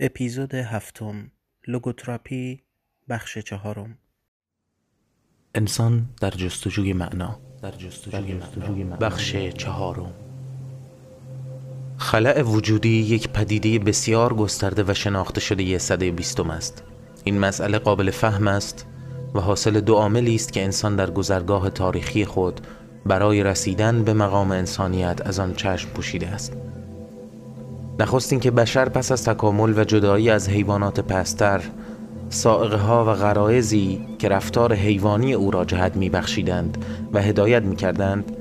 اپیزود هفتم لوگوتراپی بخش چهارم. انسان در جستجوی معنا در جستجوی معنا. بخش چهارم. خلع وجودی یک پدیده بسیار گسترده و شناخته شده یه صده بیستم است. این مسئله قابل فهم است و حاصل دو عاملی است که انسان در گذرگاه تاریخی خود برای رسیدن به مقام انسانیت از آن چشم پوشیده است. نخست اینکه بشر پس از تکامل و جدایی از حیوانات پستر سائقه ها و غرایزی که رفتار حیوانی او را جهت می بخشیدند و هدایت می کردند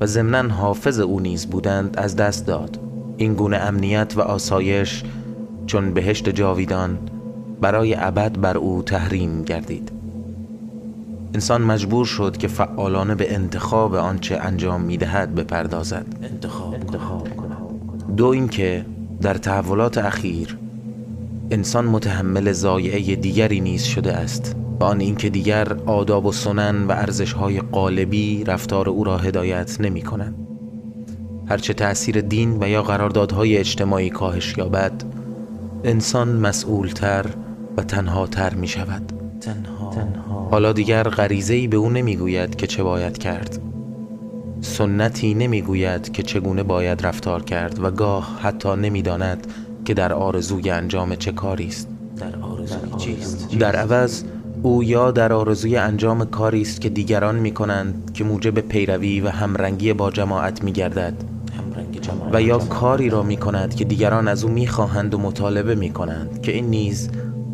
و ضمنا حافظ او نیز بودند از دست داد. این گونه امنیت و آسایش چون بهشت جاویدان برای ابد بر او تحریم گردید. انسان مجبور شد که فعالانه به انتخاب آنچه انجام می‌دهد بپردازد. انتخاب, انتخاب دو اینکه در تحولات اخیر انسان متحمل زایعه دیگری نیز شده است و آن اینکه دیگر آداب و سنن و ارزشهای قالبی رفتار او را هدایت نمی کنند هرچه تأثیر دین و یا قراردادهای اجتماعی کاهش یابد انسان مسئولتر و تنهاتر می شود تنها. تنها. حالا دیگر غریزه‌ای به او نمی‌گوید که چه باید کرد سنتی نمی‌گوید که چگونه باید رفتار کرد و گاه حتی نمی‌داند که در آرزوی انجام چه کاری است. در آرزوی چیست؟ در عوض او یا در آرزوی انجام کاری است که دیگران می کنند که موجب پیروی و همرنگی با جماعت می گردد و یا کاری را می کند که دیگران از او می خواهند و مطالبه می کنند که این نیز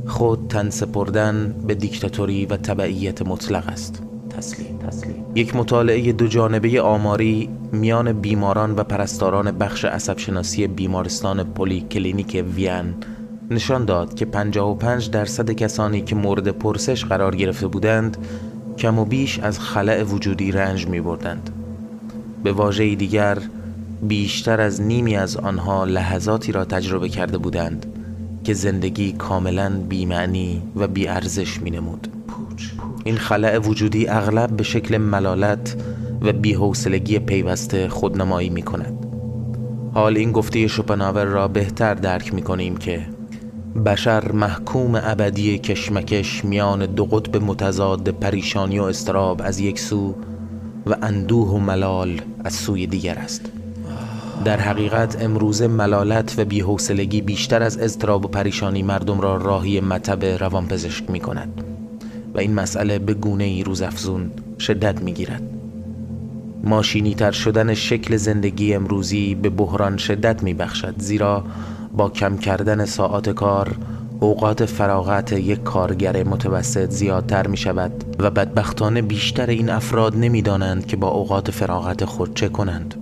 خود تن سپردن به دیکتاتوری و تبعیت مطلق است. تسلیم. تسلیم. یک مطالعه دو جانبه آماری میان بیماران و پرستاران بخش عصبشناسی بیمارستان پلی کلینیک وین نشان داد که 55 درصد کسانی که مورد پرسش قرار گرفته بودند کم و بیش از خلأ وجودی رنج می بردند. به واژه دیگر بیشتر از نیمی از آنها لحظاتی را تجربه کرده بودند که زندگی کاملا بیمعنی و بیارزش می نمود. این خلع وجودی اغلب به شکل ملالت و بیحوصلگی پیوسته خودنمایی می کند. حال این گفته شوپنهاور را بهتر درک می کنیم که بشر محکوم ابدی کشمکش میان دو قطب متضاد پریشانی و استراب از یک سو و اندوه و ملال از سوی دیگر است در حقیقت امروز ملالت و بیحوصلگی بیشتر از اضطراب و پریشانی مردم را راهی مطب روانپزشک می کند و این مسئله به گونه ای روزافزون شدت می گیرد ماشینی تر شدن شکل زندگی امروزی به بحران شدت می بخشد زیرا با کم کردن ساعات کار اوقات فراغت یک کارگر متوسط زیادتر می شود و بدبختانه بیشتر این افراد نمی دانند که با اوقات فراغت خود چه کنند.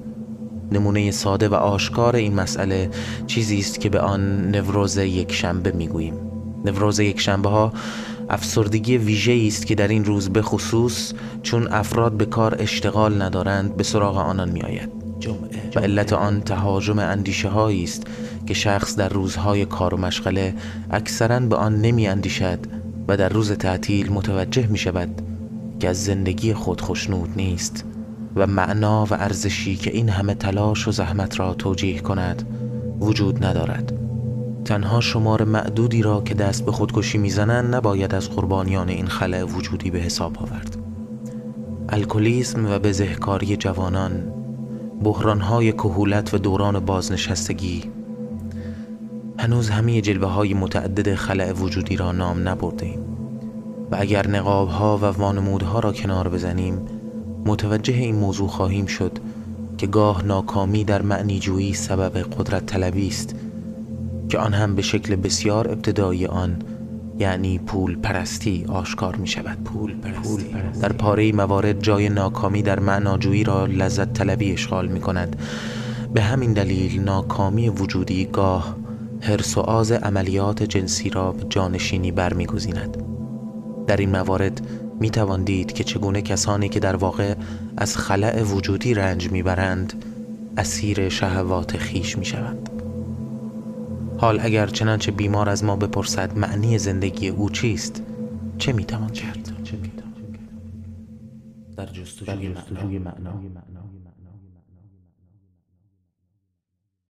نمونه ساده و آشکار این مسئله چیزی است که به آن نوروز یک شنبه می گوییم نوروز یک شنبه ها افسردگی ویژه است که در این روز به خصوص چون افراد به کار اشتغال ندارند به سراغ آنان می آید و علت آن تهاجم اندیشه هایی است که شخص در روزهای کار و مشغله اکثرا به آن نمی اندیشد و در روز تعطیل متوجه می شود که از زندگی خود خوشنود نیست و معنا و ارزشی که این همه تلاش و زحمت را توجیه کند وجود ندارد. تنها شمار معدودی را که دست به خودکشی می‌زنند نباید از قربانیان این خلع وجودی به حساب آورد. الکلیسم و بزهکاری جوانان بحرانهای کهولت و دوران بازنشستگی هنوز همه جلوه های متعدد خلع وجودی را نام نبردیم و اگر نقاب ها و وانمودها را کنار بزنیم متوجه این موضوع خواهیم شد که گاه ناکامی در معنی جویی سبب قدرت طلبی است. که آن هم به شکل بسیار ابتدایی آن یعنی پول پرستی آشکار می شود پول پرستی, در پاره موارد جای ناکامی در معناجویی را لذت طلبی اشغال می کند به همین دلیل ناکامی وجودی گاه هرس و آز عملیات جنسی را به جانشینی برمیگزیند. در این موارد می توان دید که چگونه کسانی که در واقع از خلع وجودی رنج می‌برند اسیر شهوات خیش می شوند. حال اگر چنانچه بیمار از ما بپرسد معنی زندگی او چیست؟ چه می‌توان کرد؟ در جستجوی معنا.